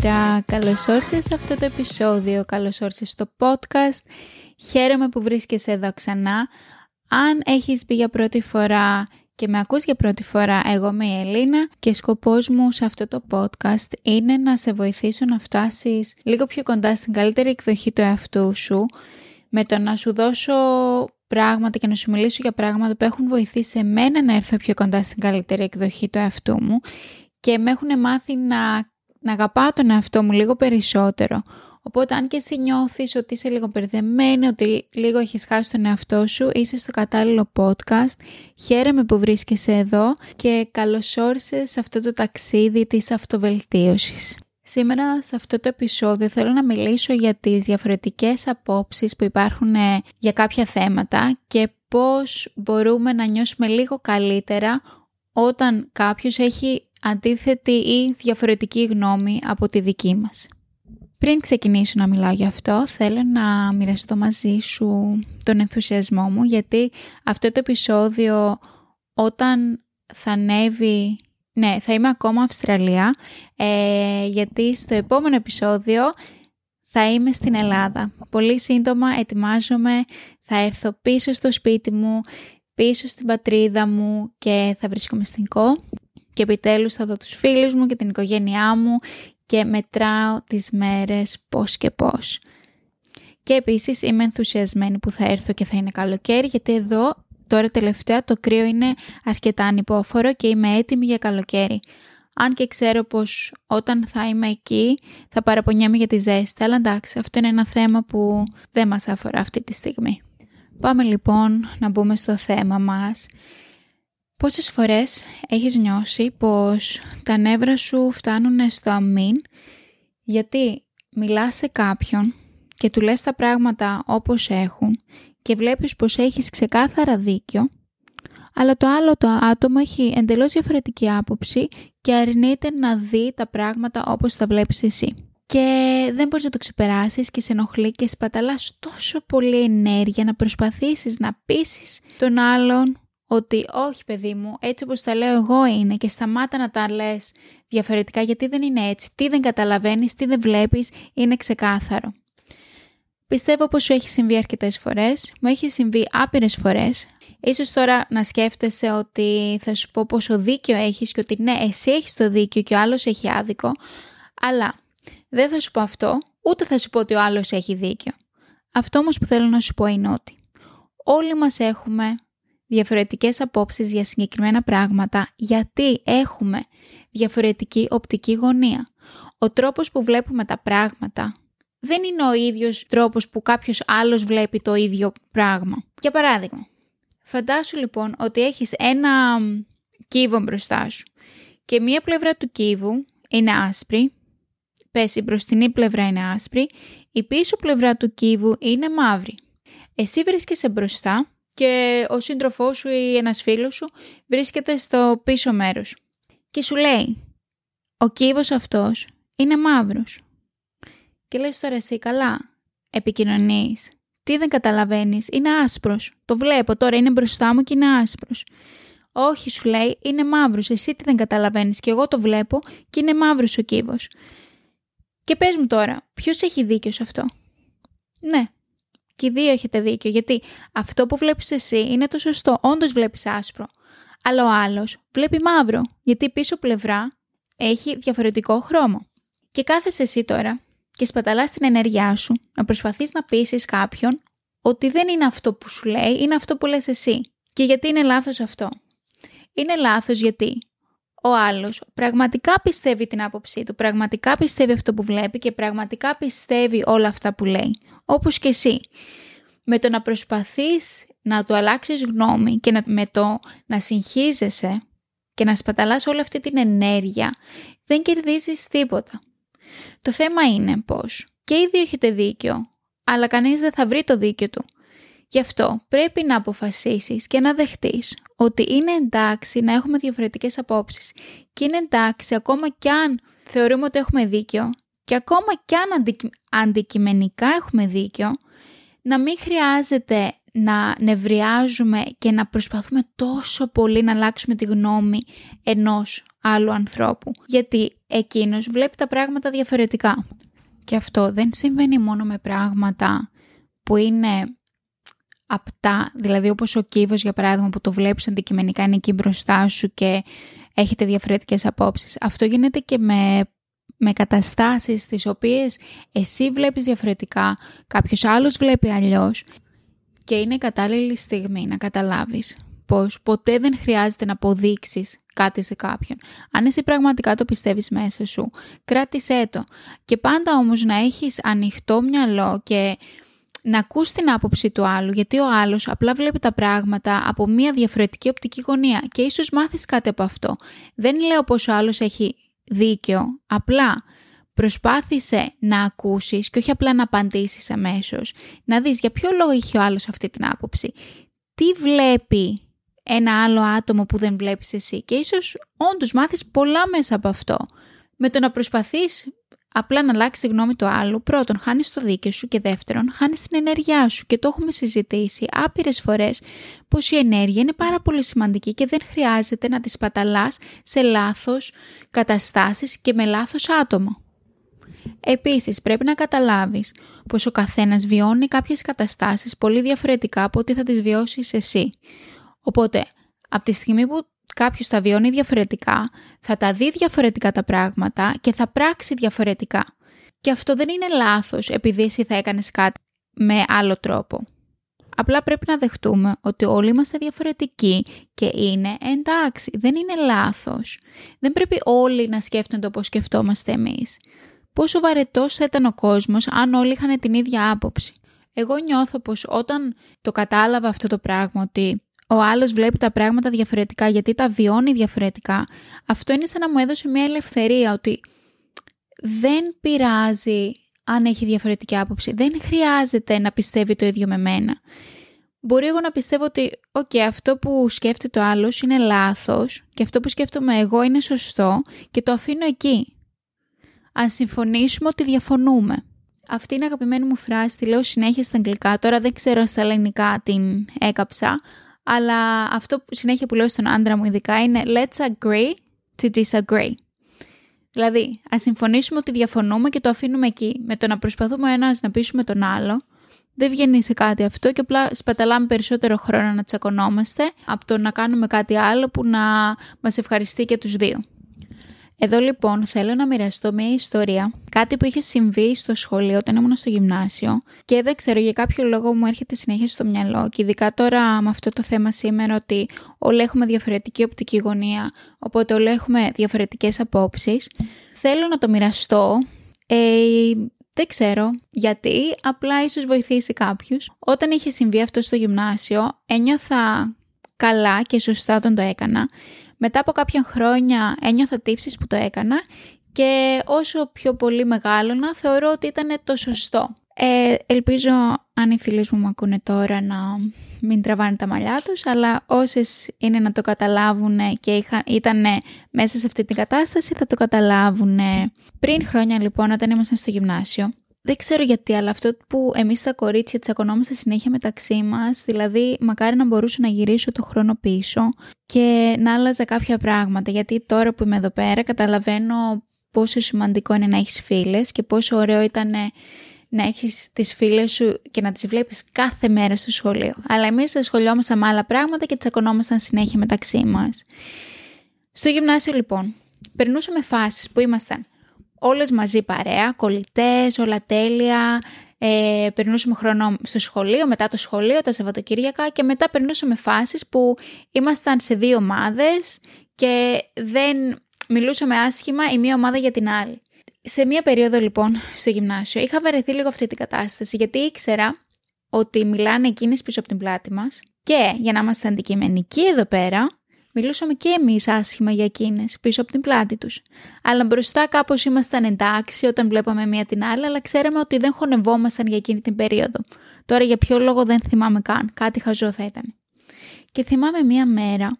Καλησπέρα, καλώς όρισες σε αυτό το επεισόδιο, καλώς όρισες στο podcast. Χαίρομαι που βρίσκεσαι εδώ ξανά. Αν έχεις μπει για πρώτη φορά και με ακούς για πρώτη φορά, εγώ είμαι η Ελίνα και σκοπός μου σε αυτό το podcast είναι να σε βοηθήσω να φτάσεις λίγο πιο κοντά στην καλύτερη εκδοχή του εαυτού σου με το να σου δώσω πράγματα και να σου μιλήσω για πράγματα που έχουν βοηθήσει εμένα να έρθω πιο κοντά στην καλύτερη εκδοχή του εαυτού μου και με έχουν μάθει να, να αγαπάω τον εαυτό μου λίγο περισσότερο. Οπότε αν και εσύ νιώθεις ότι είσαι λίγο μπερδεμένη, ότι λίγο έχεις χάσει τον εαυτό σου, είσαι στο κατάλληλο podcast. Χαίρομαι που βρίσκεσαι εδώ και καλώς όρισες σε αυτό το ταξίδι της αυτοβελτίωσης. Σήμερα σε αυτό το επεισόδιο θέλω να μιλήσω για τις διαφορετικές απόψεις που υπάρχουν ε, για κάποια θέματα και πώς μπορούμε να νιώσουμε λίγο καλύτερα όταν κάποιος έχει αντίθετη ή διαφορετική γνώμη από τη δική μας. Πριν ξεκινήσω να μιλάω γι' αυτό, θέλω να μοιραστώ μαζί σου τον ενθουσιασμό μου, γιατί αυτό το επεισόδιο όταν θα ανέβει, ναι, θα είμαι ακόμα Αυστραλία, ε, γιατί στο επόμενο επεισόδιο θα είμαι στην Ελλάδα. Πολύ σύντομα ετοιμάζομαι, θα έρθω πίσω στο σπίτι μου, πίσω στην πατρίδα μου και θα βρίσκομαι στην ΚΟ και επιτέλους θα δω τους φίλους μου και την οικογένειά μου και μετράω τις μέρες πώς και πώς. Και επίσης είμαι ενθουσιασμένη που θα έρθω και θα είναι καλοκαίρι γιατί εδώ τώρα τελευταία το κρύο είναι αρκετά ανυπόφορο και είμαι έτοιμη για καλοκαίρι. Αν και ξέρω πως όταν θα είμαι εκεί θα παραπονιέμαι για τη ζέστη, αλλά εντάξει αυτό είναι ένα θέμα που δεν μας αφορά αυτή τη στιγμή. Πάμε λοιπόν να μπούμε στο θέμα μας Πόσες φορές έχεις νιώσει πως τα νεύρα σου φτάνουν στο αμήν; Γιατί μιλάς σε κάποιον και του λες τα πράγματα όπως έχουν και βλέπεις πως έχεις ξεκάθαρα δίκιο αλλά το άλλο το άτομο έχει εντελώς διαφορετική άποψη και αρνείται να δει τα πράγματα όπως τα βλέπεις εσύ. Και δεν μπορείς να το ξεπεράσεις και σε ενοχλεί και σπαταλάς τόσο πολύ ενέργεια να προσπαθήσεις να πείσεις τον άλλον ότι όχι παιδί μου, έτσι όπως τα λέω εγώ είναι και σταμάτα να τα λες διαφορετικά γιατί δεν είναι έτσι. Τι δεν καταλαβαίνεις, τι δεν βλέπεις, είναι ξεκάθαρο. Πιστεύω πως σου έχει συμβεί αρκετές φορές, μου έχει συμβεί άπειρες φορές. Ίσως τώρα να σκέφτεσαι ότι θα σου πω πόσο δίκιο έχεις και ότι ναι, εσύ έχεις το δίκιο και ο άλλος έχει άδικο, αλλά δεν θα σου πω αυτό, ούτε θα σου πω ότι ο άλλος έχει δίκιο. Αυτό όμως που θέλω να σου πω είναι ότι όλοι μας έχουμε διαφορετικές απόψεις για συγκεκριμένα πράγματα γιατί έχουμε διαφορετική οπτική γωνία. Ο τρόπος που βλέπουμε τα πράγματα δεν είναι ο ίδιος τρόπος που κάποιος άλλος βλέπει το ίδιο πράγμα. Για παράδειγμα, φαντάσου λοιπόν ότι έχεις ένα κύβο μπροστά σου και μία πλευρά του κύβου είναι άσπρη, πες η μπροστινή πλευρά είναι άσπρη, η πίσω πλευρά του κύβου είναι μαύρη. Εσύ βρίσκεσαι μπροστά και ο σύντροφός σου ή ένας φίλος σου βρίσκεται στο πίσω μέρος και σου λέει «Ο κύβος αυτός είναι μαύρος». Και λες τώρα εσύ καλά, επικοινωνείς. Τι δεν καταλαβαίνεις, είναι άσπρος. Το βλέπω τώρα, είναι μπροστά μου και είναι άσπρος. Όχι, σου λέει, είναι μαύρος. Εσύ τι δεν καταλαβαίνεις και εγώ το βλέπω και είναι μαύρος ο κύβος. Και πες μου τώρα, ποιος έχει δίκιο σε αυτό; Ναι, και οι δύο έχετε δίκιο, γιατί αυτό που βλέπεις εσύ είναι το σωστό. Όντως βλέπεις άσπρο. Αλλά ο άλλος βλέπει μαύρο, γιατί η πίσω πλευρά έχει διαφορετικό χρώμα. Και κάθεσαι εσύ τώρα και σπαταλάς την ενέργειά σου να προσπαθείς να πείσεις κάποιον ότι δεν είναι αυτό που σου λέει, είναι αυτό που λες εσύ. Και γιατί είναι λάθος αυτό; Είναι λάθος γιατί ο άλλος πραγματικά πιστεύει την άποψή του, πραγματικά πιστεύει αυτό που βλέπει και πραγματικά πιστεύει όλα αυτά που λέει, όπως και εσύ. Με το να προσπαθείς να του αλλάξεις γνώμη και με το να συγχύζεσαι και να σπαταλάς όλη αυτή την ενέργεια, δεν κερδίζεις τίποτα. Το θέμα είναι πως και οι δύο έχετε δίκιο, αλλά κανείς δεν θα βρει το δίκιο του. Γι' αυτό πρέπει να αποφασίσεις και να δεχτείς ότι είναι εντάξει να έχουμε διαφορετικές απόψεις και είναι εντάξει ακόμα κι αν θεωρούμε ότι έχουμε δίκιο και ακόμα κι αν αντικειμενικά έχουμε δίκιο να μην χρειάζεται να νευριάζουμε και να προσπαθούμε τόσο πολύ να αλλάξουμε τη γνώμη ενός άλλου ανθρώπου. Γιατί εκείνος βλέπει τα πράγματα διαφορετικά. Και αυτό δεν συμβαίνει μόνο με πράγματα που είναι απτά, δηλαδή όπως ο κύβος για παράδειγμα που το βλέπεις αντικειμενικά είναι εκεί μπροστά σου και έχετε διαφορετικές απόψεις. Αυτό γίνεται και με, με καταστάσεις τις οποίες εσύ βλέπεις διαφορετικά, κάποιος άλλος βλέπει αλλιώς και είναι κατάλληλη στιγμή να καταλάβεις πως ποτέ δεν χρειάζεται να αποδείξεις κάτι σε κάποιον. Αν εσύ πραγματικά το πιστεύεις μέσα σου, κράτησέ το. Και πάντα όμως να έχεις ανοιχτό μυαλό και να ακούς την άποψη του άλλου, γιατί ο άλλος απλά βλέπει τα πράγματα από μια διαφορετική οπτική γωνία και ίσως μάθεις κάτι από αυτό. Δεν λέω πως ο άλλος έχει δίκιο, απλά προσπάθησε να ακούσεις και όχι απλά να απαντήσεις αμέσως, να δεις για ποιο λόγο έχει ο άλλος αυτή την άποψη. Τι βλέπει ένα άλλο άτομο που δεν βλέπεις εσύ και ίσως όντως μάθεις πολλά μέσα από αυτό. Με το να προσπαθείς απλά να αλλάξει τη γνώμη του άλλου, πρώτον χάνεις το δίκαιο σου και δεύτερον χάνεις την ενέργειά σου και το έχουμε συζητήσει άπειρες φορές πως η ενέργεια είναι πάρα πολύ σημαντική και δεν χρειάζεται να τη σπαταλάς σε λάθος καταστάσεις και με λάθος άτομα. Επίσης πρέπει να καταλάβεις πως ο καθένας βιώνει κάποιες καταστάσεις πολύ διαφορετικά από ό,τι θα τις βιώσεις εσύ. Οπότε, από τη στιγμή που κάποιος τα βιώνει διαφορετικά, θα τα δει διαφορετικά τα πράγματα και θα πράξει διαφορετικά. Και αυτό δεν είναι λάθος επειδή εσύ θα έκανες κάτι με άλλο τρόπο. Απλά πρέπει να δεχτούμε ότι όλοι είμαστε διαφορετικοί και είναι εντάξει, δεν είναι λάθος. Δεν πρέπει όλοι να σκέφτονται όπως σκεφτόμαστε εμείς. Πόσο βαρετός θα ήταν ο κόσμος αν όλοι είχαν την ίδια άποψη. Εγώ νιώθω πως όταν το κατάλαβα αυτό το πράγμα ότι ο άλλος βλέπει τα πράγματα διαφορετικά γιατί τα βιώνει διαφορετικά, αυτό είναι σαν να μου έδωσε μια ελευθερία ότι δεν πειράζει αν έχει διαφορετική άποψη. Δεν χρειάζεται να πιστεύει το ίδιο με μένα. Μπορεί εγώ να πιστεύω ότι okay, αυτό που σκέφτεται ο άλλος είναι λάθος και αυτό που σκέφτομαι εγώ είναι σωστό και το αφήνω εκεί. Αν συμφωνήσουμε ότι διαφωνούμε. Αυτή είναι η αγαπημένη μου φράση, τη λέω συνέχεια στα αγγλικά, τώρα δεν ξέρω στα ελληνικά την έκαψα, αλλά αυτό που συνέχεια που λέω στον άντρα μου ειδικά είναι let's agree to disagree. Δηλαδή, ας συμφωνήσουμε ότι διαφωνούμε και το αφήνουμε εκεί. Με το να προσπαθούμε ένας να πείσουμε τον άλλο, δεν βγαίνει σε κάτι αυτό και απλά σπαταλάμε περισσότερο χρόνο να τσακωνόμαστε από το να κάνουμε κάτι άλλο που να μας ευχαριστεί και τους δύο. Εδώ λοιπόν θέλω να μοιραστώ μια ιστορία, κάτι που είχε συμβεί στο σχολείο όταν ήμουν στο γυμνάσιο και δεν ξέρω για κάποιο λόγο μου έρχεται συνέχεια στο μυαλό και ειδικά τώρα με αυτό το θέμα σήμερα ότι όλοι έχουμε διαφορετική οπτική γωνία, οπότε όλοι έχουμε διαφορετικές απόψεις. Θέλω να το μοιραστώ, ε, δεν ξέρω γιατί, απλά ίσως βοηθήσει κάποιους. Όταν είχε συμβεί αυτό στο γυμνάσιο ένιωθα καλά και σωστά όταν το έκανα μετά από κάποια χρόνια ένιωθα τύψεις που το έκανα και όσο πιο πολύ μεγάλωνα θεωρώ ότι ήταν το σωστό. Ε, ελπίζω αν οι φίλοι μου μου ακούνε τώρα να μην τραβάνε τα μαλλιά τους, αλλά όσες είναι να το καταλάβουν και ήταν μέσα σε αυτή την κατάσταση θα το καταλάβουν. Πριν χρόνια λοιπόν όταν ήμασταν στο γυμνάσιο, δεν ξέρω γιατί, αλλά αυτό που εμείς τα κορίτσια τσακωνόμαστε συνέχεια μεταξύ μας, δηλαδή μακάρι να μπορούσα να γυρίσω το χρόνο πίσω και να άλλαζα κάποια πράγματα, γιατί τώρα που είμαι εδώ πέρα καταλαβαίνω πόσο σημαντικό είναι να έχεις φίλες και πόσο ωραίο ήταν να έχεις τις φίλες σου και να τις βλέπεις κάθε μέρα στο σχολείο. Αλλά εμείς ασχολιόμασταν με άλλα πράγματα και τσακωνόμασταν συνέχεια μεταξύ μας. Στο γυμνάσιο λοιπόν, περνούσαμε φάσεις που ήμασταν όλες μαζί παρέα, κολλητές, όλα τέλεια. Ε, περνούσαμε χρόνο στο σχολείο, μετά το σχολείο, τα Σαββατοκύριακα και μετά περνούσαμε φάσεις που ήμασταν σε δύο ομάδες και δεν μιλούσαμε άσχημα η μία ομάδα για την άλλη. Σε μία περίοδο λοιπόν στο γυμνάσιο είχα βαρεθεί λίγο αυτή την κατάσταση γιατί ήξερα ότι μιλάνε εκείνες πίσω από την πλάτη μας και για να είμαστε αντικειμενικοί εδώ πέρα Μιλούσαμε και εμείς άσχημα για εκείνες πίσω από την πλάτη τους. Αλλά μπροστά κάπως ήμασταν εντάξει όταν βλέπαμε μία την άλλη, αλλά ξέραμε ότι δεν χωνευόμασταν για εκείνη την περίοδο. Τώρα για ποιο λόγο δεν θυμάμαι καν. Κάτι χαζό θα ήταν. Και θυμάμαι μία μέρα.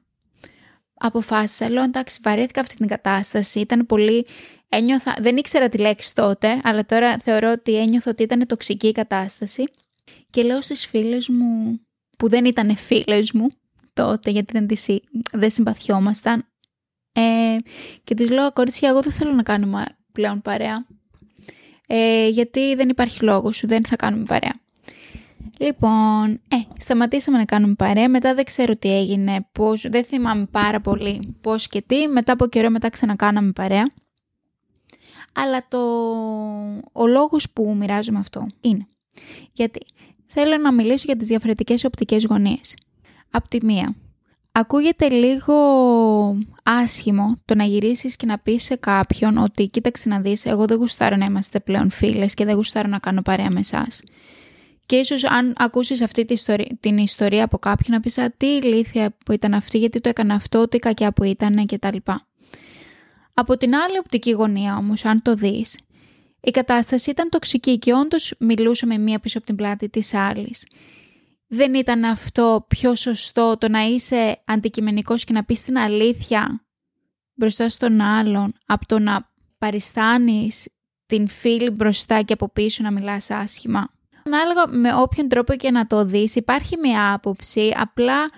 Αποφάσισα, λέω εντάξει, βαρέθηκα αυτή την κατάσταση. Ήταν πολύ. Ένιωθα, δεν ήξερα τη λέξη τότε, αλλά τώρα θεωρώ ότι ένιωθα ότι ήταν τοξική η κατάσταση. Και λέω στις φίλες μου, που δεν ήταν φίλες μου, τότε γιατί δεν, τις, δεν συμπαθιόμασταν. Ε, και της λέω, κορίτσια, εγώ δεν θέλω να κάνουμε πλέον παρέα. Ε, γιατί δεν υπάρχει λόγος, δεν θα κάνουμε παρέα. Λοιπόν, ε, σταματήσαμε να κάνουμε παρέα, μετά δεν ξέρω τι έγινε, πώς, δεν θυμάμαι πάρα πολύ πώς και τι, μετά από καιρό μετά ξανακάναμε παρέα. Αλλά το, ο λόγος που μοιράζομαι αυτό είναι γιατί θέλω να μιλήσω για τις διαφορετικές οπτικές γωνίες. Απ' τη μία, ακούγεται λίγο άσχημο το να γυρίσεις και να πεις σε κάποιον ότι κοίταξε να δεις, εγώ δεν γουστάρω να είμαστε πλέον φίλες και δεν γουστάρω να κάνω παρέα με εσάς. Και ίσως αν ακούσεις αυτή τη ιστορία, την ιστορία από κάποιον να πεις «Α, τι ηλίθεια που ήταν αυτή, γιατί το έκανα αυτό, τι κακιά που ήταν» κτλ. Από την άλλη οπτική γωνία όμως, αν το δεις, η κατάσταση ήταν τοξική και όντως μιλούσαμε μία πίσω από την πλάτη της άλλης. Δεν ήταν αυτό πιο σωστό το να είσαι αντικειμενικός και να πεις την αλήθεια μπροστά στον άλλον από το να παριστάνεις την φίλη μπροστά και από πίσω να μιλάς άσχημα. Ανάλογα με όποιον τρόπο και να το δεις υπάρχει μια άποψη, απλά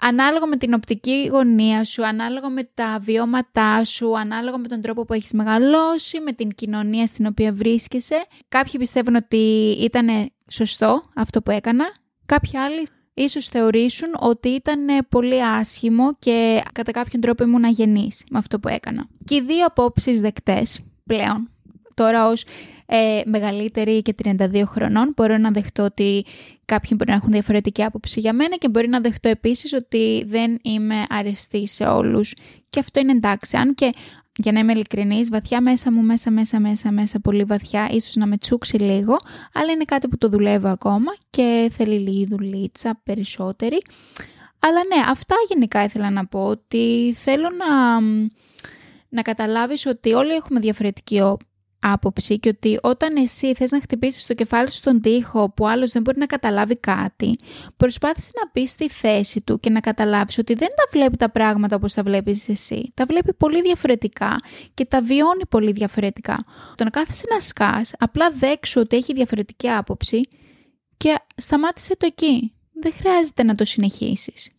ανάλογα με την οπτική γωνία σου, ανάλογα με τα βιώματά σου, ανάλογα με τον τρόπο που έχεις μεγαλώσει, με την κοινωνία στην οποία βρίσκεσαι. Κάποιοι πιστεύουν ότι ήταν σωστό αυτό που έκανα, κάποιοι άλλοι ίσως θεωρήσουν ότι ήταν πολύ άσχημο και κατά κάποιον τρόπο ήμουν αγενής με αυτό που έκανα. Και οι δύο απόψεις δεκτές πλέον τώρα ως ε, μεγαλύτερη και 32 χρονών μπορώ να δεχτώ ότι κάποιοι μπορεί να έχουν διαφορετική άποψη για μένα και μπορεί να δεχτώ επίσης ότι δεν είμαι αρεστή σε όλους και αυτό είναι εντάξει. Αν και για να είμαι ειλικρινής, βαθιά μέσα μου, μέσα, μέσα, μέσα, μέσα, πολύ βαθιά, ίσως να με τσούξει λίγο, αλλά είναι κάτι που το δουλεύω ακόμα και θέλει λίγη δουλίτσα περισσότερη. Αλλά ναι, αυτά γενικά ήθελα να πω, ότι θέλω να, να καταλάβεις ότι όλοι έχουμε διαφορετική άποψη και ότι όταν εσύ θες να χτυπήσεις το κεφάλι σου στον τοίχο που άλλος δεν μπορεί να καταλάβει κάτι, προσπάθησε να πεις στη θέση του και να καταλάβεις ότι δεν τα βλέπει τα πράγματα όπως τα βλέπεις εσύ. Τα βλέπει πολύ διαφορετικά και τα βιώνει πολύ διαφορετικά. Το να κάθεσαι να σκάς, απλά δέξου ότι έχει διαφορετική άποψη και σταμάτησε το εκεί. Δεν χρειάζεται να το συνεχίσεις.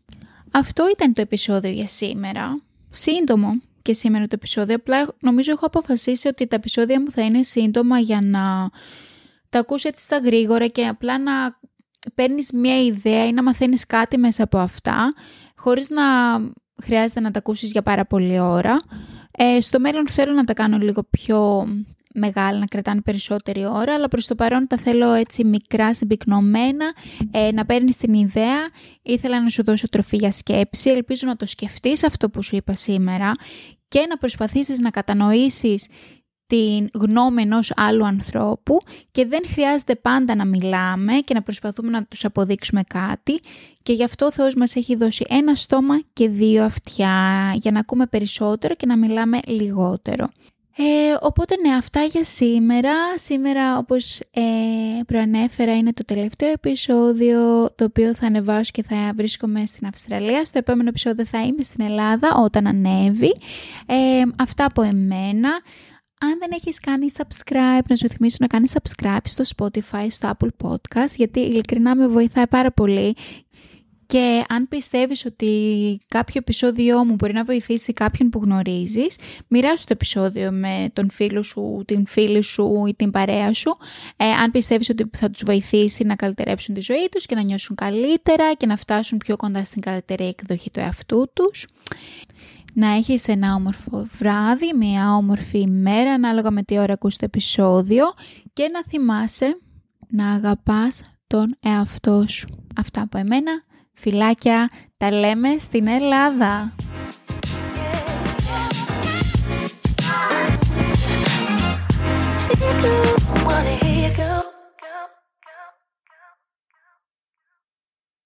Αυτό ήταν το επεισόδιο για σήμερα. Σύντομο, και σήμερα το επεισόδιο. Απλά νομίζω έχω αποφασίσει ότι τα επεισόδια μου θα είναι σύντομα για να τα ακούσει έτσι στα γρήγορα και απλά να παίρνεις μια ιδέα ή να μαθαίνεις κάτι μέσα από αυτά, χωρίς να χρειάζεται να τα ακούσεις για πάρα πολλή ώρα. Ε, στο μέλλον θέλω να τα κάνω λίγο πιο μεγάλα, να κρατάνε περισσότερη ώρα, αλλά προς το παρόν τα θέλω έτσι μικρά, συμπυκνωμένα, ε, να παίρνεις την ιδέα. Ήθελα να σου δώσω τροφή για σκέψη, ελπίζω να το σκεφτείς αυτό που σου είπα σήμερα και να προσπαθήσεις να κατανοήσεις την γνώμη ενός άλλου ανθρώπου και δεν χρειάζεται πάντα να μιλάμε και να προσπαθούμε να τους αποδείξουμε κάτι και γι' αυτό ο Θεός μας έχει δώσει ένα στόμα και δύο αυτιά για να ακούμε περισσότερο και να μιλάμε λιγότερο. Ε, οπότε ναι, αυτά για σήμερα. Σήμερα όπως ε, προανέφερα είναι το τελευταίο επεισόδιο το οποίο θα ανεβάσω και θα βρίσκομαι στην Αυστραλία. Στο επόμενο επεισόδιο θα είμαι στην Ελλάδα όταν ανέβει. Ε, αυτά από εμένα. Αν δεν έχεις κάνει subscribe, να σου θυμίσω να κάνεις subscribe στο Spotify, στο Apple Podcast, γιατί ειλικρινά με βοηθάει πάρα πολύ και αν πιστεύεις ότι κάποιο επεισόδιό μου μπορεί να βοηθήσει κάποιον που γνωρίζεις, μοιράσου το επεισόδιο με τον φίλο σου, την φίλη σου ή την παρέα σου. Ε, αν πιστεύεις ότι θα τους βοηθήσει να καλυτερέψουν τη ζωή τους και να νιώσουν καλύτερα και να φτάσουν πιο κοντά στην καλύτερη εκδοχή του εαυτού τους. Να έχεις ένα όμορφο βράδυ, μια όμορφη ημέρα ανάλογα με τι ώρα ακούς το επεισόδιο και να θυμάσαι να αγαπάς τον εαυτό σου. Αυτά από εμένα. Φιλάκια, τα λέμε στην Ελλάδα!